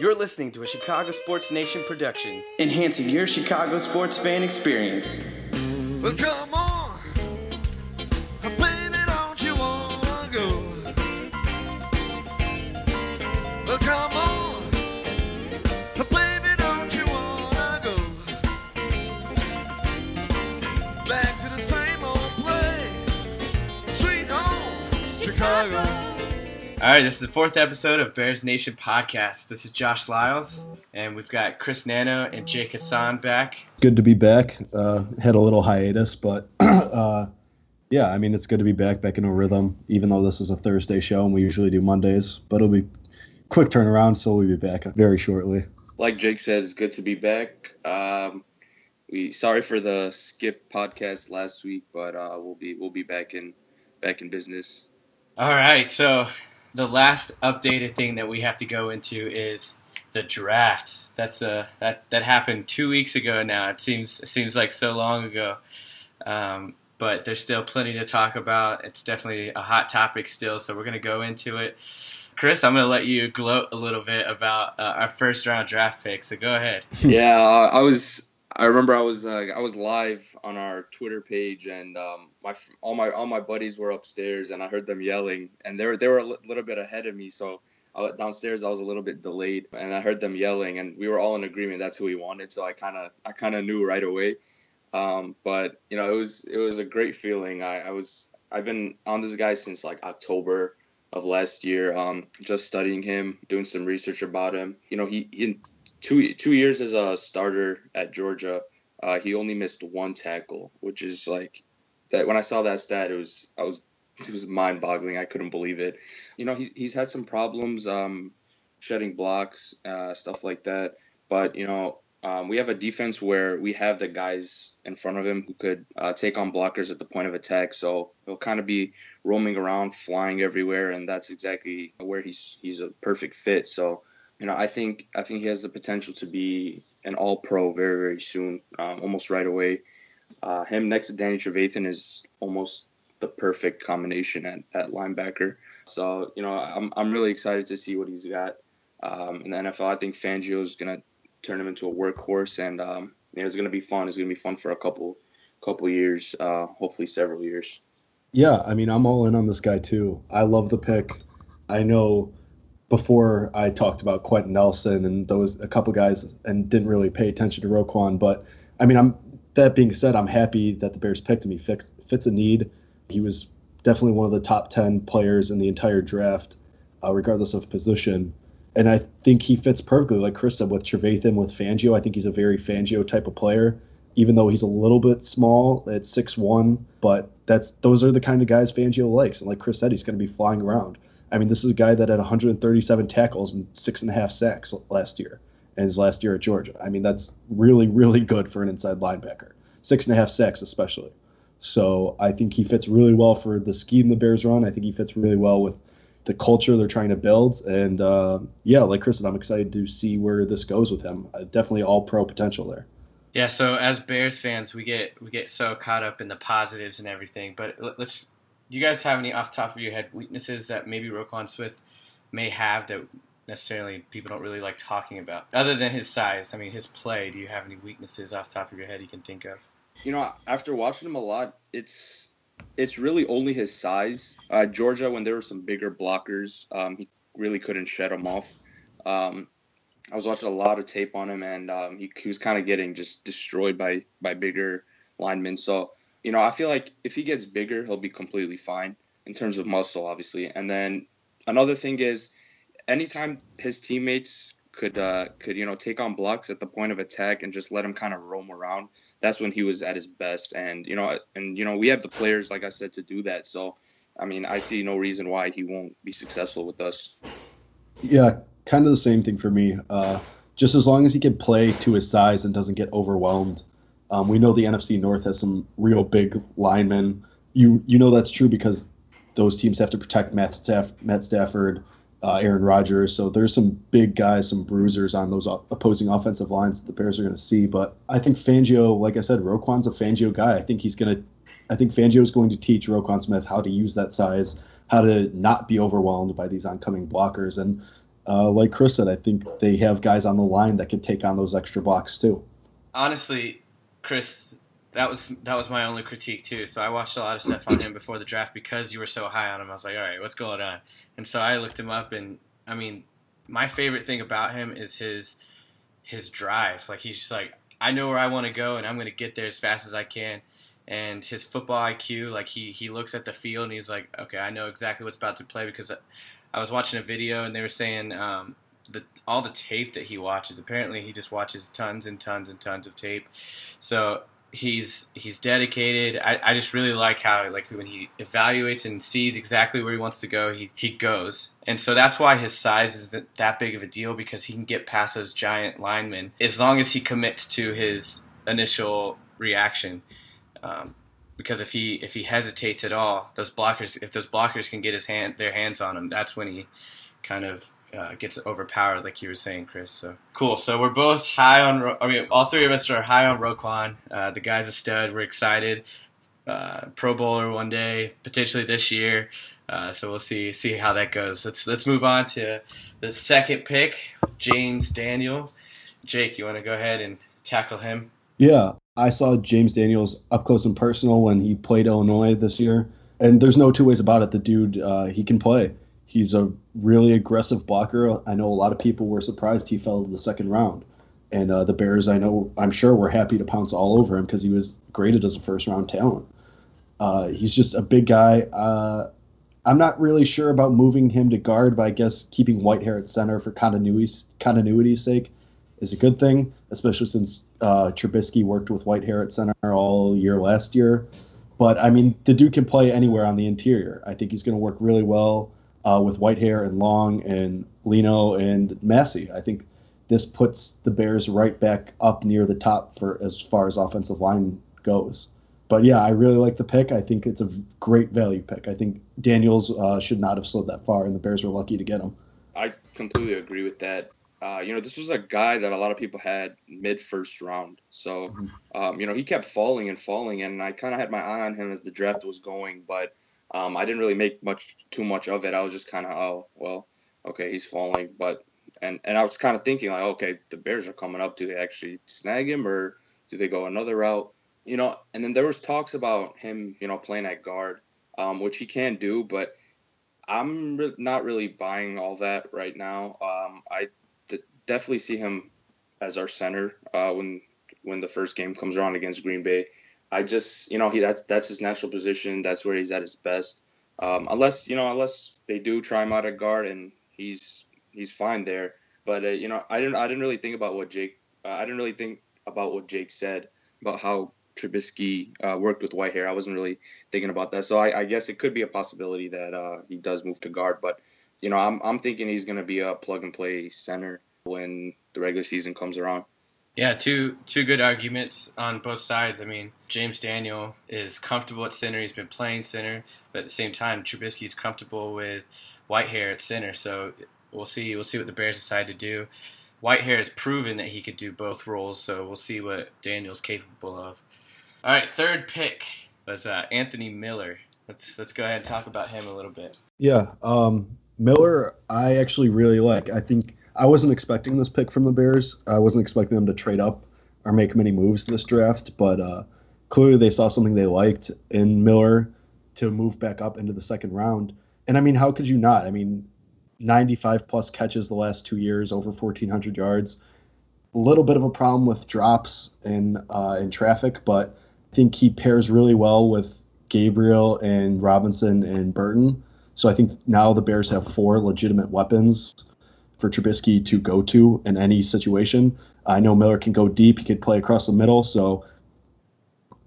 You're listening to a Chicago Sports Nation production, enhancing your Chicago sports fan experience. Well, come on, All right, this is the fourth episode of Bears Nation podcast. This is Josh Lyles, and we've got Chris Nano and Jake Hassan back. good to be back. Uh, had a little hiatus, but uh, yeah, I mean it's good to be back, back in a rhythm. Even though this is a Thursday show and we usually do Mondays, but it'll be quick turnaround, so we'll be back very shortly. like Jake said, it's good to be back. Um, we sorry for the skip podcast last week, but uh, we'll be we'll be back in back in business. All right, so the last updated thing that we have to go into is the draft. That's uh that that happened two weeks ago now. It seems it seems like so long ago, um, but there's still plenty to talk about. It's definitely a hot topic still, so we're gonna go into it. Chris, I'm gonna let you gloat a little bit about uh, our first round draft pick. So go ahead. yeah, I was. I remember I was uh, I was live on our Twitter page, and um, my all my all my buddies were upstairs, and I heard them yelling, and they were they were a little bit ahead of me, so. I, downstairs, I was a little bit delayed, and I heard them yelling, and we were all in agreement that's who we wanted. So I kind of, I kind of knew right away. Um, but you know, it was, it was a great feeling. I, I was, I've been on this guy since like October of last year, um, just studying him, doing some research about him. You know, he in two two years as a starter at Georgia, uh, he only missed one tackle, which is like that. When I saw that stat, it was I was it was mind-boggling. I couldn't believe it. You know, he's he's had some problems um, shedding blocks, uh, stuff like that. But you know, um, we have a defense where we have the guys in front of him who could uh, take on blockers at the point of attack. So he'll kind of be roaming around, flying everywhere, and that's exactly where he's he's a perfect fit. So you know, I think I think he has the potential to be an All Pro very very soon, um, almost right away. Uh, him next to Danny Trevathan is almost the perfect combination at, at linebacker. So you know, I'm I'm really excited to see what he's got um, in the NFL. I think Fangio is gonna turn him into a workhorse, and um, you know, it's gonna be fun. It's gonna be fun for a couple couple years, uh, hopefully several years. Yeah, I mean I'm all in on this guy too. I love the pick. I know before I talked about Quenton Nelson and those a couple guys and didn't really pay attention to Roquan, but I mean I'm that being said, I'm happy that the Bears picked him. He fits fits a need. He was definitely one of the top ten players in the entire draft, uh, regardless of position. And I think he fits perfectly, like Chris said, with Trevathan, with Fangio. I think he's a very Fangio type of player, even though he's a little bit small at six one. But that's those are the kind of guys Fangio likes. And like Chris said, he's going to be flying around. I mean, this is a guy that had 137 tackles and six and a half sacks last year, and his last year at Georgia. I mean, that's really, really good for an inside linebacker. Six and a half sacks, especially. So I think he fits really well for the scheme the Bears run. I think he fits really well with the culture they're trying to build. And uh, yeah, like Chris said, I'm excited to see where this goes with him. Uh, definitely all pro potential there. Yeah, so as Bears fans, we get we get so caught up in the positives and everything. But let's. Do you guys have any off top of your head weaknesses that maybe Roquan Smith may have that necessarily people don't really like talking about, other than his size? I mean, his play. Do you have any weaknesses off top of your head you can think of? You know, after watching him a lot, it's it's really only his size. Uh, Georgia, when there were some bigger blockers, um, he really couldn't shed them off. Um, I was watching a lot of tape on him, and um, he, he was kind of getting just destroyed by by bigger linemen. So you know, I feel like if he gets bigger, he'll be completely fine in terms of muscle, obviously. And then another thing is, anytime his teammates could uh, could you know take on blocks at the point of attack and just let him kind of roam around, that's when he was at his best. And you know, and you know, we have the players, like I said, to do that. So, I mean, I see no reason why he won't be successful with us. Yeah, kind of the same thing for me. Uh, just as long as he can play to his size and doesn't get overwhelmed. Um, we know the NFC North has some real big linemen. You you know that's true because those teams have to protect Matt, Staff, Matt Stafford, uh, Aaron Rodgers. So there's some big guys, some bruisers on those opposing offensive lines that the Bears are going to see. But I think Fangio, like I said, Roquan's a Fangio guy. I think he's going to, I think Fangio is going to teach Roquan Smith how to use that size, how to not be overwhelmed by these oncoming blockers. And uh, like Chris said, I think they have guys on the line that can take on those extra blocks too. Honestly, Chris, that was that was my only critique too. So I watched a lot of stuff on him before the draft because you were so high on him. I was like, all right, what's going on? And so I looked him up, and I mean, my favorite thing about him is his his drive. Like he's just like, I know where I want to go, and I'm going to get there as fast as I can. And his football IQ, like he he looks at the field and he's like, okay, I know exactly what's about to play because I was watching a video and they were saying um, the all the tape that he watches. Apparently, he just watches tons and tons and tons of tape. So he's he's dedicated. I, I just really like how like when he evaluates and sees exactly where he wants to go, he, he goes. And so that's why his size is that, that big of a deal because he can get past those giant linemen as long as he commits to his initial reaction. Um, because if he if he hesitates at all, those blockers if those blockers can get his hand their hands on him, that's when he kind of uh, gets overpowered, like you were saying, Chris. So cool. So we're both high on. I mean, all three of us are high on Roquan. Uh, the guy's a stud. We're excited. Uh, Pro Bowler one day, potentially this year. Uh, so we'll see see how that goes. Let's let's move on to the second pick, James Daniel. Jake, you want to go ahead and tackle him? Yeah, I saw James Daniels up close and personal when he played Illinois this year, and there's no two ways about it. The dude, uh, he can play. He's a really aggressive blocker. I know a lot of people were surprised he fell to the second round, and uh, the Bears, I know, I'm sure, were happy to pounce all over him because he was graded as a first round talent. Uh, he's just a big guy. Uh, I'm not really sure about moving him to guard, but I guess keeping Whitehair at center for continuity's continuity's sake is a good thing, especially since uh, Trubisky worked with Whitehair at center all year last year. But I mean, the dude can play anywhere on the interior. I think he's going to work really well uh, with Whitehair and Long and Leno and Massey. I think this puts the Bears right back up near the top for as far as offensive line goes. But yeah, I really like the pick. I think it's a great value pick. I think Daniels uh, should not have slid that far, and the Bears were lucky to get him. I completely agree with that. Uh, you know, this was a guy that a lot of people had mid first round. So, mm-hmm. um, you know, he kept falling and falling, and I kind of had my eye on him as the draft was going. But um, I didn't really make much too much of it. I was just kind of, oh, well, okay, he's falling, but and and I was kind of thinking like, okay, the Bears are coming up. Do they actually snag him or do they go another route? You know, and then there was talks about him, you know, playing at guard, um, which he can do, but I'm re- not really buying all that right now. Um, definitely see him as our center uh, when when the first game comes around against Green Bay. I just, you know, he that's that's his natural position. That's where he's at his best. Um, unless you know, unless they do try him out at guard and he's he's fine there. But uh, you know, I didn't I didn't really think about what Jake. Uh, I didn't really think about what Jake said about how Trubisky uh, worked with Whitehair. I wasn't really thinking about that. So I, I guess it could be a possibility that uh, he does move to guard. But you know, I'm I'm thinking he's going to be a plug and play center when the regular season comes around. Yeah, two two good arguments on both sides. I mean, James Daniel is comfortable at center. He's been playing center, but at the same time, Trubisky's comfortable with Whitehair at center. So we'll see. We'll see what the Bears decide to do. Whitehair has proven that he could do both roles, so we'll see what Daniel's capable of. All right, third pick was uh, Anthony Miller. Let's let's go ahead and talk about him a little bit. Yeah, um, Miller, I actually really like. I think I wasn't expecting this pick from the Bears. I wasn't expecting them to trade up or make many moves this draft, but uh, clearly they saw something they liked in Miller to move back up into the second round. And I mean, how could you not? I mean, 95 plus catches the last two years, over 1,400 yards. A little bit of a problem with drops in uh, in traffic, but I think he pairs really well with Gabriel and Robinson and Burton. So I think now the Bears have four legitimate weapons for Trubisky to go to in any situation. I know Miller can go deep; he could play across the middle. So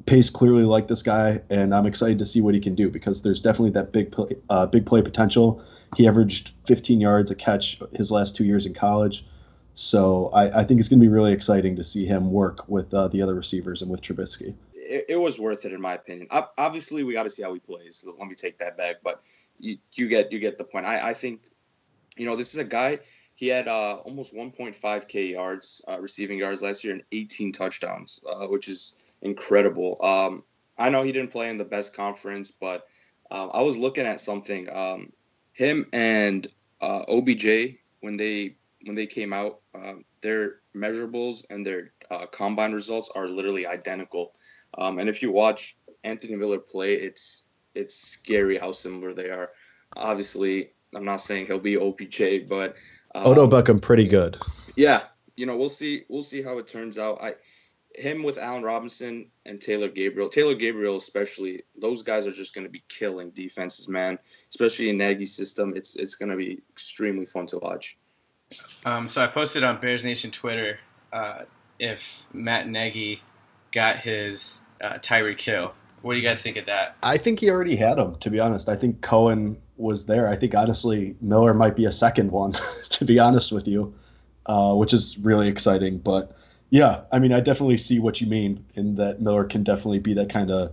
Pace clearly liked this guy, and I'm excited to see what he can do because there's definitely that big play, uh, big play potential. He averaged 15 yards a catch his last two years in college. So I, I think it's going to be really exciting to see him work with uh, the other receivers and with Trubisky. It, it was worth it in my opinion. Ob- Obviously, we got to see how he plays. Let me take that back, but you, you get you get the point. I, I think, you know, this is a guy. He had uh, almost 1.5k yards, uh, receiving yards last year, and 18 touchdowns, uh, which is incredible. Um, I know he didn't play in the best conference, but um, I was looking at something. Um, him and uh, OBJ when they when they came out, uh, their measurables and their uh, combine results are literally identical. Um, and if you watch Anthony Miller play, it's it's scary how similar they are. Obviously, I'm not saying he'll be OBJ, but um, Odell Beckham, pretty good. yeah, you know, we'll see. We'll see how it turns out. I, him with Allen Robinson and Taylor Gabriel, Taylor Gabriel especially, those guys are just going to be killing defenses, man. Especially in Nagy's system, it's it's going to be extremely fun to watch. Um, so I posted on Bears Nation Twitter uh, if Matt Nagy got his uh, Tyreek Hill. What do you guys think of that? I think he already had him, to be honest. I think Cohen was there. I think, honestly, Miller might be a second one, to be honest with you, uh, which is really exciting. But yeah, I mean, I definitely see what you mean in that Miller can definitely be that kind of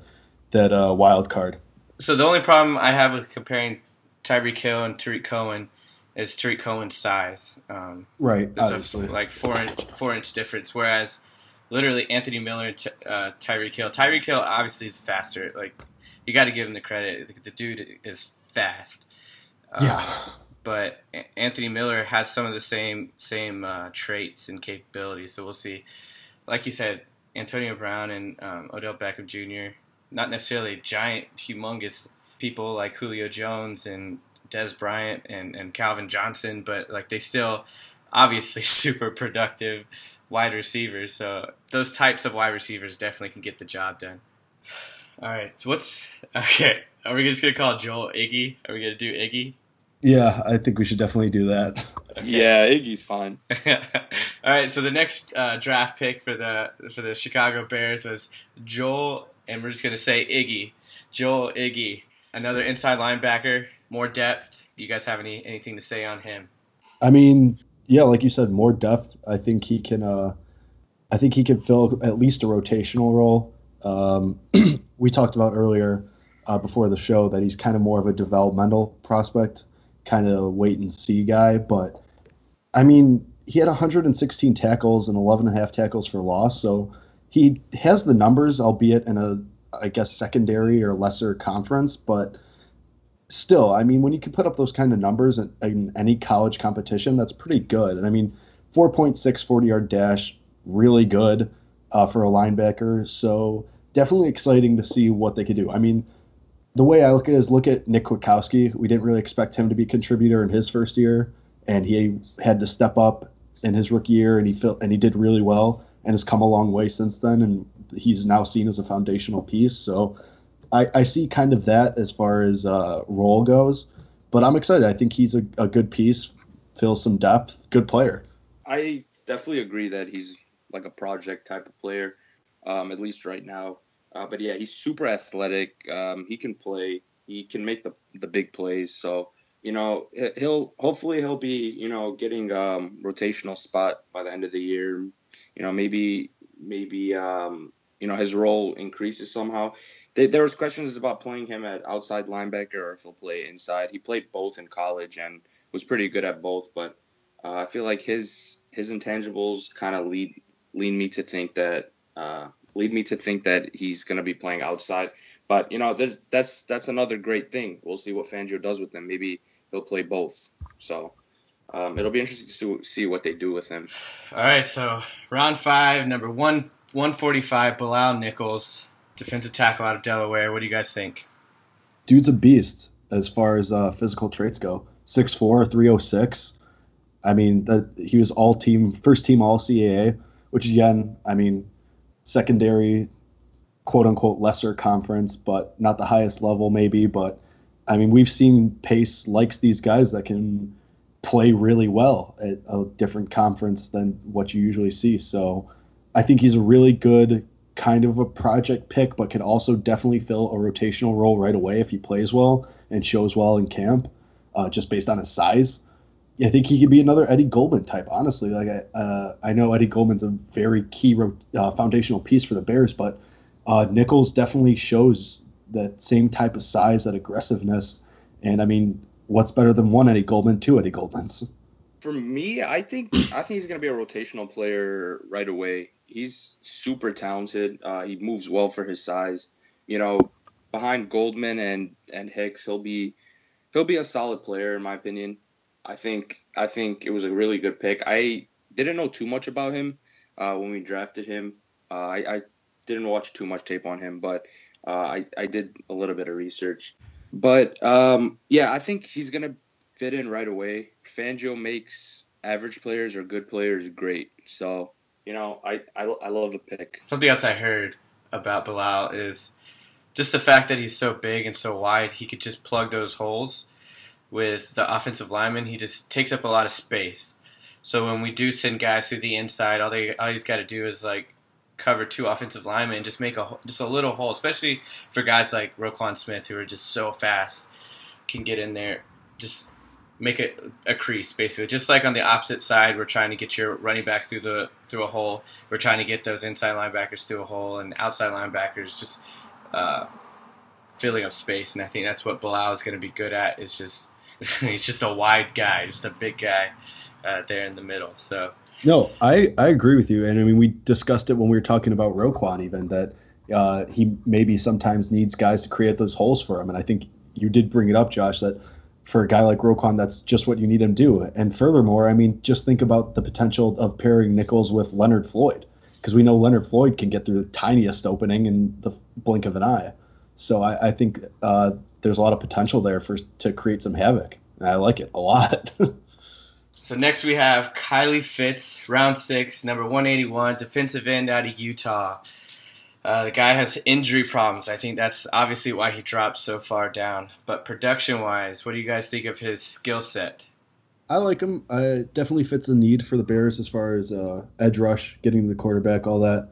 that uh, wild card. So the only problem I have with comparing Tyreek Hill and Tarik Cohen is Tarik Cohen's size. Um, Right, obviously. a like four inch four inch difference. Whereas literally Anthony Miller and uh, Tyreek Hill. Tyreek Hill obviously is faster. Like you got to give him the credit. The, the dude is fast. Um, yeah. But Anthony Miller has some of the same same uh, traits and capabilities. So we'll see. Like you said, Antonio Brown and um, Odell Beckham Jr. Not necessarily giant, humongous people like Julio Jones and Dez Bryant and, and Calvin Johnson, but like they still obviously super productive wide receivers. So those types of wide receivers definitely can get the job done. All right, so what's okay? Are we just gonna call Joel Iggy? Are we gonna do Iggy? Yeah, I think we should definitely do that. Okay. Yeah, Iggy's fine. All right, so the next uh, draft pick for the for the Chicago Bears was Joel, and we're just gonna say Iggy, Joel Iggy, another inside linebacker, more depth. You guys have any anything to say on him? I mean, yeah, like you said, more depth. I think he can. Uh, I think he can fill at least a rotational role. Um, we talked about earlier uh, before the show that he's kind of more of a developmental prospect, kind of wait and see guy. But I mean, he had 116 tackles and 11 and a half tackles for loss, so he has the numbers, albeit in a I guess secondary or lesser conference, but still, I mean, when you can put up those kind of numbers in, in any college competition, that's pretty good. And I mean, 4.6 40 yard dash, really good uh, for a linebacker. So definitely exciting to see what they could do. I mean, the way I look at it is look at Nick Kwiatkowski. We didn't really expect him to be a contributor in his first year, and he had to step up in his rookie year, and he and he did really well, and has come a long way since then, and he's now seen as a foundational piece. So I, I see kind of that as far as uh, role goes, but I'm excited. I think he's a, a good piece, fills some depth, good player. I definitely agree that he's like a project type of player, um, at least right now. Uh, but yeah, he's super athletic. Um, he can play. He can make the the big plays. So you know he- he'll hopefully he'll be you know getting um, rotational spot by the end of the year. You know maybe maybe um, you know his role increases somehow. There, there was questions about playing him at outside linebacker or if he'll play inside. He played both in college and was pretty good at both. But uh, I feel like his his intangibles kind of lead lead me to think that uh, lead me to think that he's going to be playing outside. But you know that's that's another great thing. We'll see what Fangio does with him. Maybe he'll play both. So um, it'll be interesting to see, see what they do with him. All right, so round five, number one, one forty-five, Bilal Nichols, defensive tackle out of Delaware. What do you guys think? Dude's a beast as far as uh, physical traits go. 6'4", 306. I mean, that he was all team, first team All CAA, which again, I mean, secondary, quote unquote, lesser conference, but not the highest level maybe. But I mean, we've seen Pace likes these guys that can play really well at a different conference than what you usually see. So I think he's a really good kind of a project pick, but can also definitely fill a rotational role right away if he plays well and shows well in camp. uh, just based on his size. I think he could be another Eddie Goldman type. Honestly, like I, uh, I know Eddie Goldman's a very key uh, foundational piece for the Bears, but uh, Nichols definitely shows that same type of size, that aggressiveness, and I mean, what's better than one Eddie Goldman, two Eddie Goldmans? For me, I think I think he's going to be a rotational player right away. He's super talented. Uh, he moves well for his size. You know, behind Goldman and and Hicks, he'll be he'll be a solid player in my opinion. I think I think it was a really good pick. I didn't know too much about him uh, when we drafted him. Uh, I, I, didn't watch too much tape on him, but uh, I I did a little bit of research. But um, yeah, I think he's gonna fit in right away. Fangio makes average players or good players great. So you know, I I, I love the pick. Something else I heard about Bilal is just the fact that he's so big and so wide. He could just plug those holes with the offensive lineman. He just takes up a lot of space. So when we do send guys to the inside, all they all he's got to do is like cover two offensive linemen and just make a just a little hole, especially for guys like Roquan Smith who are just so fast, can get in there, just make it a crease basically. Just like on the opposite side, we're trying to get your running back through the through a hole. We're trying to get those inside linebackers through a hole, and outside linebackers just uh, filling up space. And I think that's what Bilal is going to be good at. Is just he's just a wide guy, just a big guy uh, there in the middle. So no, I, I agree with you. And I mean, we discussed it when we were talking about Roquan, even that uh, he maybe sometimes needs guys to create those holes for him. And I think you did bring it up, Josh, that for a guy like Roquan, that's just what you need him to do. And furthermore, I mean, just think about the potential of pairing Nichols with Leonard Floyd, because we know Leonard Floyd can get through the tiniest opening in the blink of an eye. So I, I think uh, there's a lot of potential there for to create some havoc. And I like it a lot. So next we have Kylie Fitts, round six, number 181, defensive end out of Utah. Uh, the guy has injury problems. I think that's obviously why he dropped so far down. But production wise, what do you guys think of his skill set? I like him. Uh, definitely fits the need for the Bears as far as uh, edge rush, getting the quarterback, all that.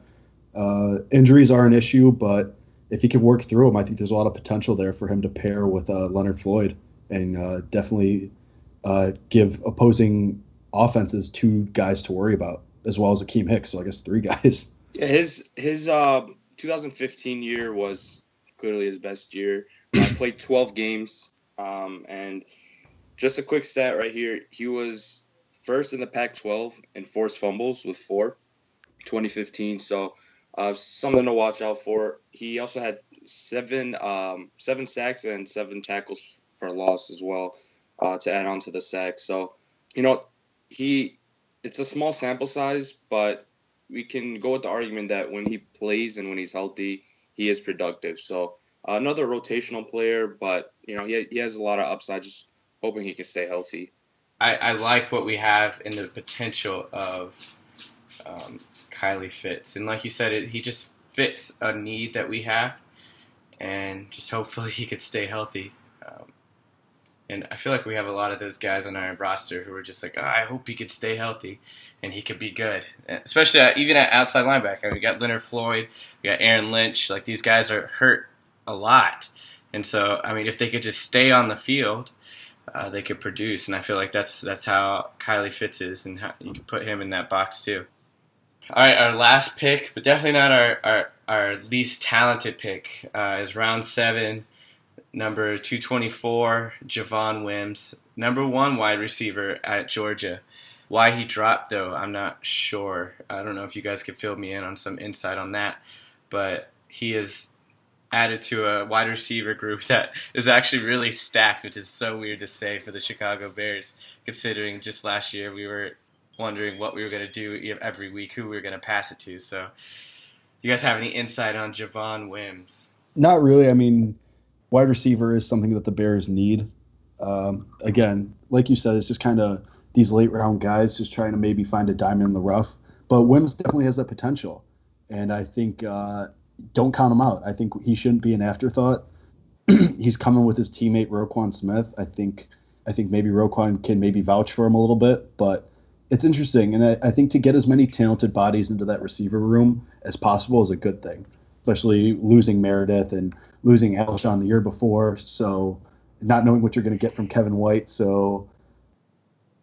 Uh, injuries are an issue, but if he can work through them, I think there's a lot of potential there for him to pair with uh, Leonard Floyd and uh, definitely uh, give opposing offenses two guys to worry about, as well as Akiem Hicks. So I guess three guys. Yeah, his his uh, 2015 year was clearly his best year. I played 12 games, um, and just a quick stat right here: he was first in the Pac-12 in forced fumbles with four, 2015. So uh, something to watch out for. He also had seven um, seven sacks and seven tackles for loss as well uh, to add on to the sack. So, you know, he it's a small sample size, but we can go with the argument that when he plays and when he's healthy, he is productive. So uh, another rotational player, but you know he, he has a lot of upside. Just hoping he can stay healthy. I, I like what we have in the potential of um, Kylie Fitts. and like you said, it, he just fits a need that we have, and just hopefully he could stay healthy. Um, and I feel like we have a lot of those guys on our roster who are just like, oh, I hope he could stay healthy and he could be good. Especially at, even at outside linebacker. We got Leonard Floyd, we got Aaron Lynch. Like these guys are hurt a lot. And so, I mean, if they could just stay on the field, uh, they could produce. And I feel like that's that's how Kylie Fitts is, and how you can put him in that box too. All right, our last pick, but definitely not our, our, our least talented pick, uh, is round seven number 224, Javon Wims, number one wide receiver at Georgia. Why he dropped, though, I'm not sure. I don't know if you guys could fill me in on some insight on that. But he is added to a wide receiver group that is actually really stacked, which is so weird to say for the Chicago Bears, considering just last year we were wondering what we were going to do every week, who we were going to pass it to. So, you guys have any insight on Javon Wims? Not really. I mean, wide receiver is something that the Bears need. Um, again, like you said, it's just kind of these late round guys just trying to maybe find a diamond in the rough. But Wims definitely has that potential, and I think uh, don't count him out. I think he shouldn't be an afterthought. He's coming with his teammate Roquan Smith. I think I think maybe Roquan can maybe vouch for him a little bit, but it's interesting, and I, I think to get as many talented bodies into that receiver room as possible is a good thing, especially losing Meredith and losing Alshon the year before. So not knowing what you're going to get from Kevin White. So,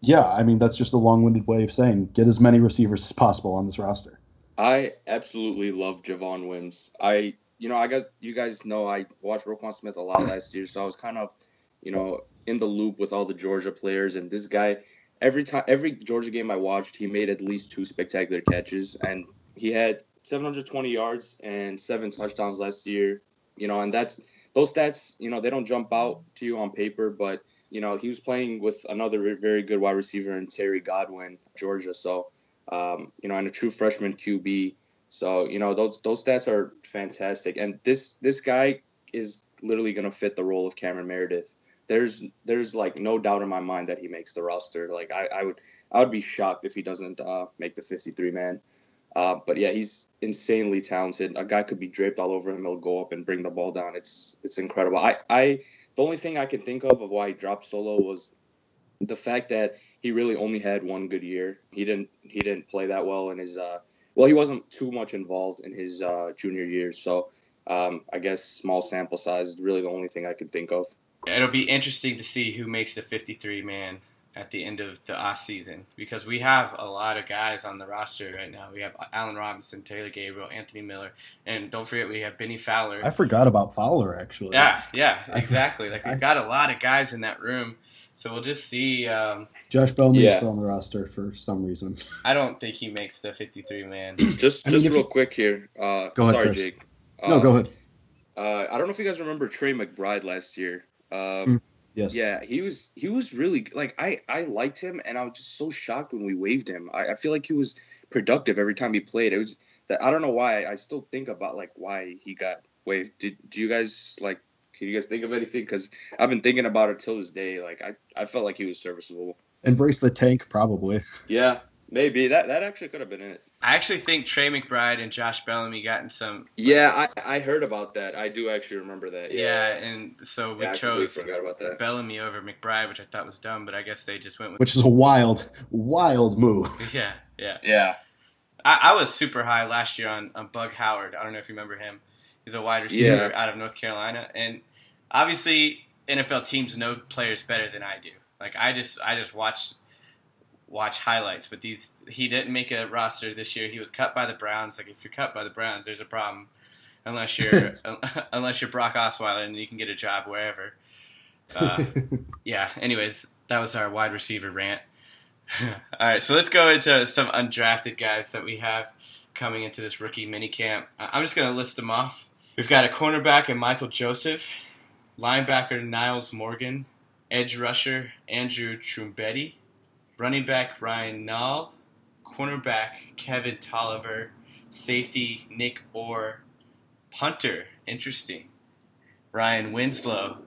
yeah, I mean that's just a long-winded way of saying get as many receivers as possible on this roster. I absolutely love Javon Wims. I, you know, I guess you guys know I watched Roquan Smith a lot last year, so I was kind of, you know, in the loop with all the Georgia players. And this guy, every time, every Georgia game I watched, he made at least two spectacular catches, and he had 720 yards and seven touchdowns last year. You know, and that's those stats. You know, they don't jump out to you on paper, but you know, he was playing with another very good wide receiver in Terry Godwin, Georgia. So um, you know, and a true freshman QB. So you know those those stats are fantastic, and this this guy is literally going to fit the role of Cameron Meredith. There's there's like no doubt in my mind that he makes the roster. Like I, I would I would be shocked if he doesn't uh, make the 53 man. Uh, but yeah, he's insanely talented. A guy could be draped all over him. He'll go up and bring the ball down. It's it's incredible. I, I the only thing I can think of of why he dropped solo was the fact that he really only had one good year. He didn't he didn't play that well in his uh, well he wasn't too much involved in his uh, junior year. So um, I guess small sample size is really the only thing I can think of. It'll be interesting to see who makes the 53 man at the end of the offseason because we have a lot of guys on the roster right now. We have Allen Robinson, Taylor Gabriel, Anthony Miller, and don't forget we have Bennie Fowler. I forgot about Fowler actually. Yeah, yeah, exactly. Like we've got a lot of guys in that room. So we'll just see. Um, Josh Bellamy Yeah. is still on the roster for some reason. I don't think he makes the 53 man. Just I mean, just real you- quick here. Uh, Go ahead, sorry, Chris. Jake. no, Uh, go ahead. Uh, I don't know if you guys remember Tre McBride last year. Um, Mm, Yes. Yeah, he was he was really like I I liked him and I was just so shocked when we waived him. I, I feel like he was productive every time he played. It was that I don't know why I still think about like why he got waived. Did do you guys like can you guys think of anything? Because I've been thinking about it till this day. Like I I felt like he was serviceable. Embrace the tank, probably. Yeah, maybe that that actually could have been it. I actually think Tre McBride and Josh Bellamy got in some. Yeah, I I heard about that. I do actually remember that. Yeah, and so we Yeah, chose about that. Bellamy over McBride, which I thought was dumb, but I guess they just went with. Which is a wild, wild move. Yeah, yeah. Yeah. I, I was super high last year on, on Bug Howard. I don't know if you remember him. He's a wide receiver Yeah. out of North Carolina, and obviously NFL teams know players better than I do. Like I just I just watch watch highlights, but these he didn't make a roster this year. He was cut by the Browns. Like if you're cut by the Browns, there's a problem. Unless you're unless you're Brock Osweiler and you can get a job wherever. Uh, yeah. Anyways, that was our wide receiver rant. All right, so let's go into some undrafted guys that we have coming into this rookie minicamp. I'm just going to list them off. We've got a cornerback in Michael Joseph, linebacker Nyles Morgan, edge rusher Andrew Trumbetti, running back Ryan Nall, cornerback Kevin Toliver, safety Nick Orr, punter, interesting, Ryan Winslow.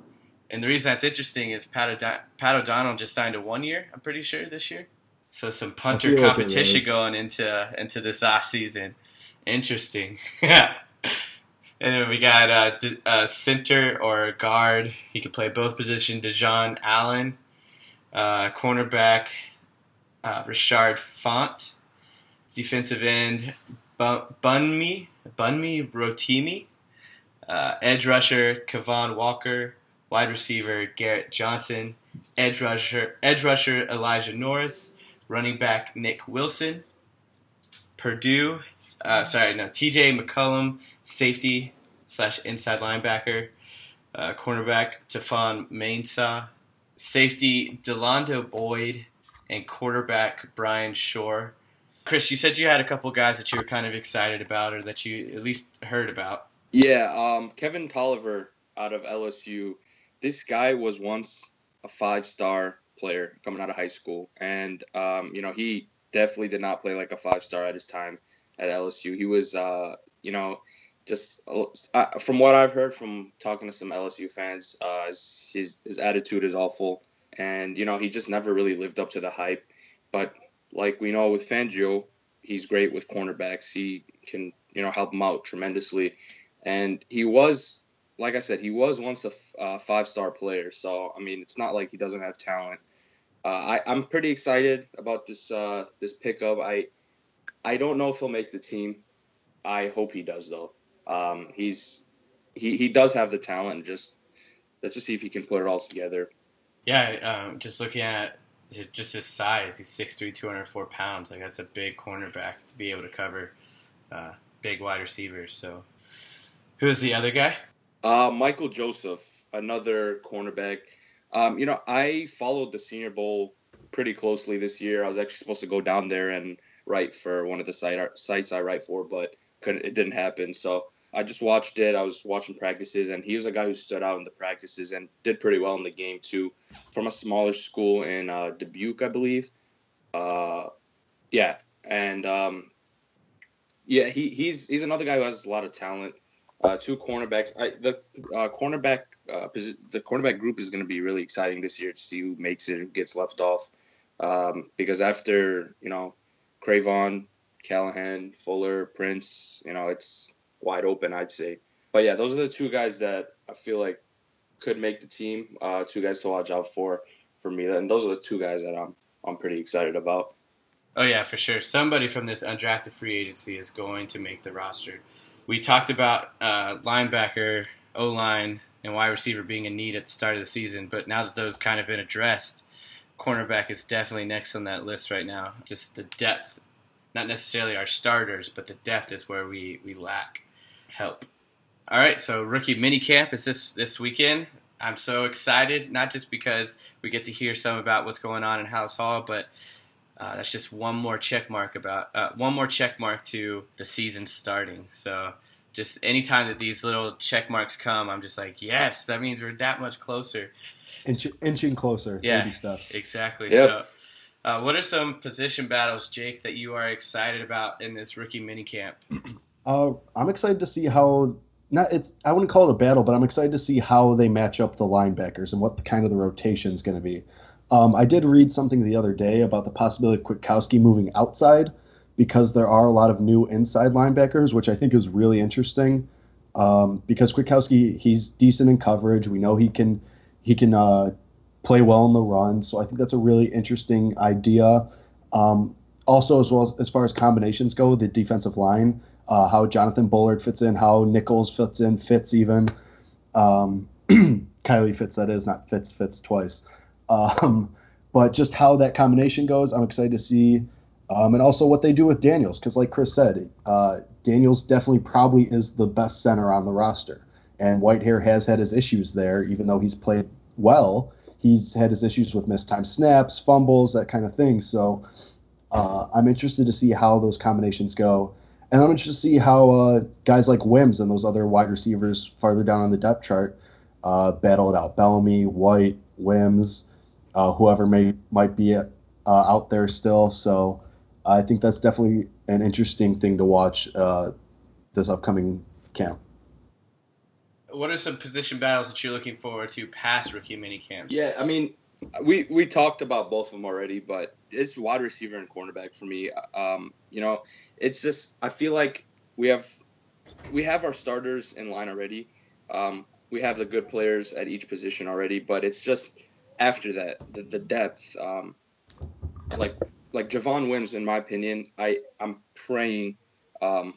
And the reason that's interesting is Pat, Pat O'Donnell just signed a one year, I'm pretty sure, this year. So some punter like competition going into into this off season. Interesting. Yeah. And then we got uh, D- uh, center or guard. He could play both positions. Dejon Allen, uh, cornerback uh, Rashard Fant, defensive end Bunmi Bunmi Rotimi, uh, edge rusher Kevon Walker, wide receiver Garrett Johnson, edge rusher edge rusher Elijah Norris, running back Nick Wilson, Purdue. Uh, sorry, no. T.J. McCullum, safety slash inside linebacker, uh, cornerback Tefon Mainsaw, safety Delando Boyd, and quarterback Brian Shore. Chris, you said you had a couple guys that you were kind of excited about, or that you at least heard about. Yeah, um, Kevin Toliver out of LSU. This guy was once a five-star player coming out of high school, and um, you know he definitely did not play like a five-star at his time at LSU. He was, uh, you know, just uh, from what I've heard from talking to some LSU fans, uh, his his attitude is awful, and you know he just never really lived up to the hype. But like we know with Fangio, he's great with cornerbacks. He can you know help him out tremendously. And he was like i said he was once a f- uh, five-star player. So i mean it's not like he doesn't have talent. Uh, I, i'm pretty excited about this uh, this pickup. I i don't know if he'll make the team. I hope he does though. Um, he's he, he does have the talent. Just let's just see if he can put it all together. Yeah, um, just looking at his, just his size, he's 6'3", 204 pounds. Like that's a big cornerback to be able to cover uh, big wide receivers. So, who's the other guy? Uh, Michael Joseph, another cornerback. Um, you know, I followed the Senior Bowl pretty closely this year. I was actually supposed to go down there and write for one of the site, sites I write for, but it didn't happen. So I just watched it. I was watching practices, and he was a guy who stood out in the practices and did pretty well in the game too. From a smaller school in uh, Dubuque, I believe. Uh, yeah, and um, yeah, he, he's he's another guy who has a lot of talent. Uh, two cornerbacks. I, the uh, cornerback uh, the cornerback group is going to be really exciting this year to see who makes it and gets left off. Um, because after you know, Cre'Von, Callahan, Fuller, Prince, you know, it's wide open, I'd say. But yeah, those are the two guys that I feel like could make the team. Uh, two guys to watch out for for me, and those are the two guys that I'm I'm pretty excited about. Oh yeah, for sure. Somebody from this undrafted free agency is going to make the roster. We talked about uh, linebacker, O line, and wide receiver being in need at the start of the season, but now that those kind of been addressed, cornerback is definitely next on that list right now. Just the depth, not necessarily our starters, but the depth is where we, we lack help. All right, so rookie mini camp is this this weekend. I'm so excited, not just because we get to hear some about what's going on in Halas Hall, but uh, that's just one more check mark about uh, one more check mark to the season starting. So just anytime that these little check marks come, I'm just like, yes, that means we're that much closer. Inch, inching closer. Yeah, baby steps. exactly. Yep. So, uh, what are some position battles, Jake, that you are excited about in this rookie minicamp? Uh, I'm excited to see how not it's I wouldn't call it a battle, but I'm excited to see how they match up the linebackers and what the kind of the rotation is going to be. Um, I did read something the other day about the possibility of Kwiatkowski moving outside because there are a lot of new inside linebackers, which I think is really interesting. Um, because Kwiatkowski, he's decent in coverage. We know he can he can uh, play well in the run, so I think that's a really interesting idea. Um, also, as well as, as far as combinations go, the defensive line, uh, how Jonathan Bullard fits in, how Nichols fits in, fits even. Um, Kylie fits that is not fits fits twice. Um, but just how that combination goes, I'm excited to see. Um, and also what they do with Daniels, because like Chris said, uh, Daniels definitely probably is the best center on the roster. And Whitehair has had his issues there, even though he's played well. He's had his issues with missed time snaps, fumbles, that kind of thing. So uh, I'm interested to see how those combinations go. And I'm interested to see how uh, guys like Wims and those other wide receivers farther down on the depth chart uh, battle it out. Bellamy, White, Wims, uh, whoever may might be uh, out there still. So I think that's definitely an interesting thing to watch uh, this upcoming camp. What are some position battles that you're looking forward to past rookie minicamp? Yeah, I mean, we we talked about both of them already, but it's wide receiver and cornerback for me. Um, you know, it's just I feel like we have we have our starters in line already. Um, we have the good players at each position already, but it's just after that the, the depth. Um, like like Javon Wims, in my opinion, I I'm praying. Um,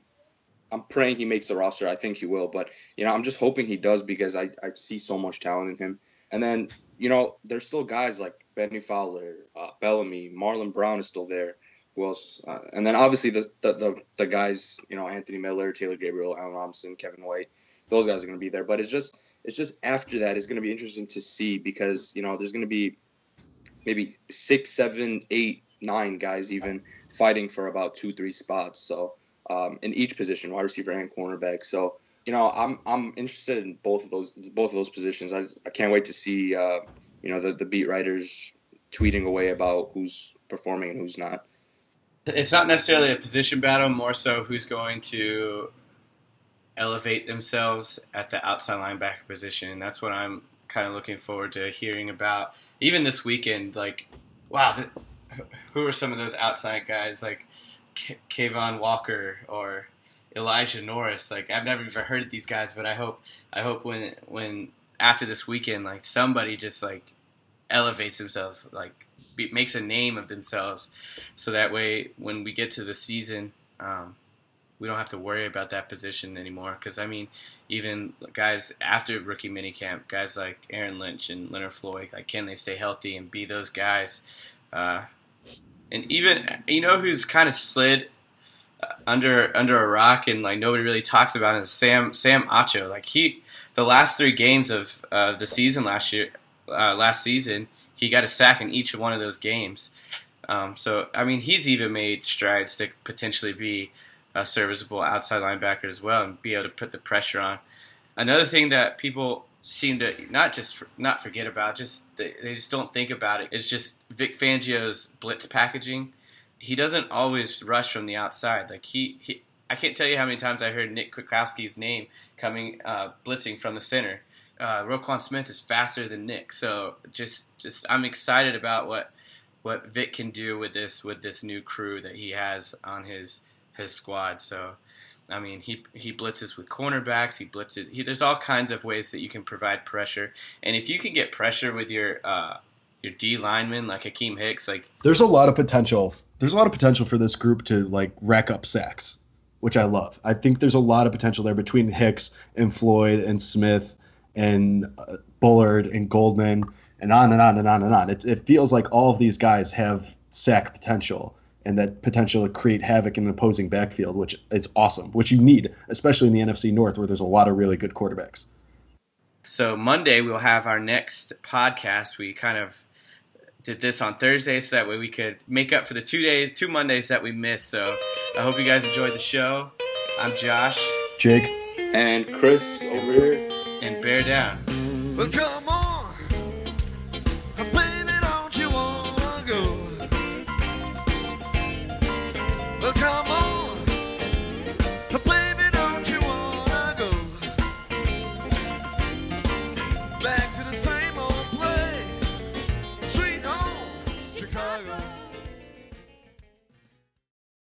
I'm praying he makes the roster. I think he will, but you know, I'm just hoping he does because I, I see so much talent in him. And then, you know, there's still guys like Bennie Fowler, uh, Bellamy, Marlon Brown is still there. Who else? Uh, and then obviously the, the, the the guys, you know, Anthony Miller, Taylor Gabriel, Allen Robinson, Kevin White, those guys are going to be there. But it's just it's just after that is going to be interesting to see because you know there's going to be maybe six, seven, eight, nine guys even fighting for about two, three spots. So um, in each position, wide receiver and cornerback. So you know, I'm I'm interested in both of those both of those positions. I, I can't wait to see uh, you know the, the beat writers tweeting away about who's performing and who's not. It's not necessarily a position battle, more so who's going to elevate themselves at the outside linebacker position. And that's what I'm kind of looking forward to hearing about. Even this weekend, like, wow, who are some of those outside guys like K- Kayvon Walker or Elijah Norris? Like, I've never even heard of these guys, but I hope I hope when when after this weekend, like somebody just like elevates themselves, like be, makes a name of themselves, so that way when we get to the season. Um, we don't have to worry about that position anymore. Because I mean, even guys after rookie minicamp, guys like Aaron Lynch and Leonard Floyd, like can they stay healthy and be those guys? Uh, and even you know who's kind of slid under under a rock and like nobody really talks about is Sam Sam Acho. Like he, the last three games of uh, the season last year, uh, last season, he got a sack in each one of those games. Um, so I mean, he's even made strides to potentially be a serviceable outside linebacker as well and be able to put the pressure on. Another thing that people seem to not just not forget about, just they, they just don't think about it. It's just Vic Fangio's blitz packaging. He doesn't always rush from the outside. Like he, he I can't tell you how many times I heard Nick Kwiatkowski's name coming uh, blitzing from the center. Uh, Roquan Smith is faster than Nick, so just just I'm excited about what what Vic can do with this with this new crew that he has on his his squad. So, I mean, he he blitzes with cornerbacks. He blitzes. He, there's all kinds of ways that you can provide pressure, and if you can get pressure with your uh, your D lineman like Akiem Hicks, like there's a lot of potential. There's a lot of potential for this group to like rack up sacks, which I love. I think there's a lot of potential there between Hicks and Floyd and Smith and uh, Bullard and Goldman and on and on and on and on. It, it feels like all of these guys have sack potential and that potential to create havoc in an opposing backfield, which is awesome, which you need, especially in the NFC North where there's a lot of really good quarterbacks. So Monday we'll have our next podcast. We kind of did this on Thursday so that way we could make up for the two days, two Mondays that we missed. So I hope you guys enjoyed the show. I'm Josh. Jake. And Chris over here. And bear down. Well, come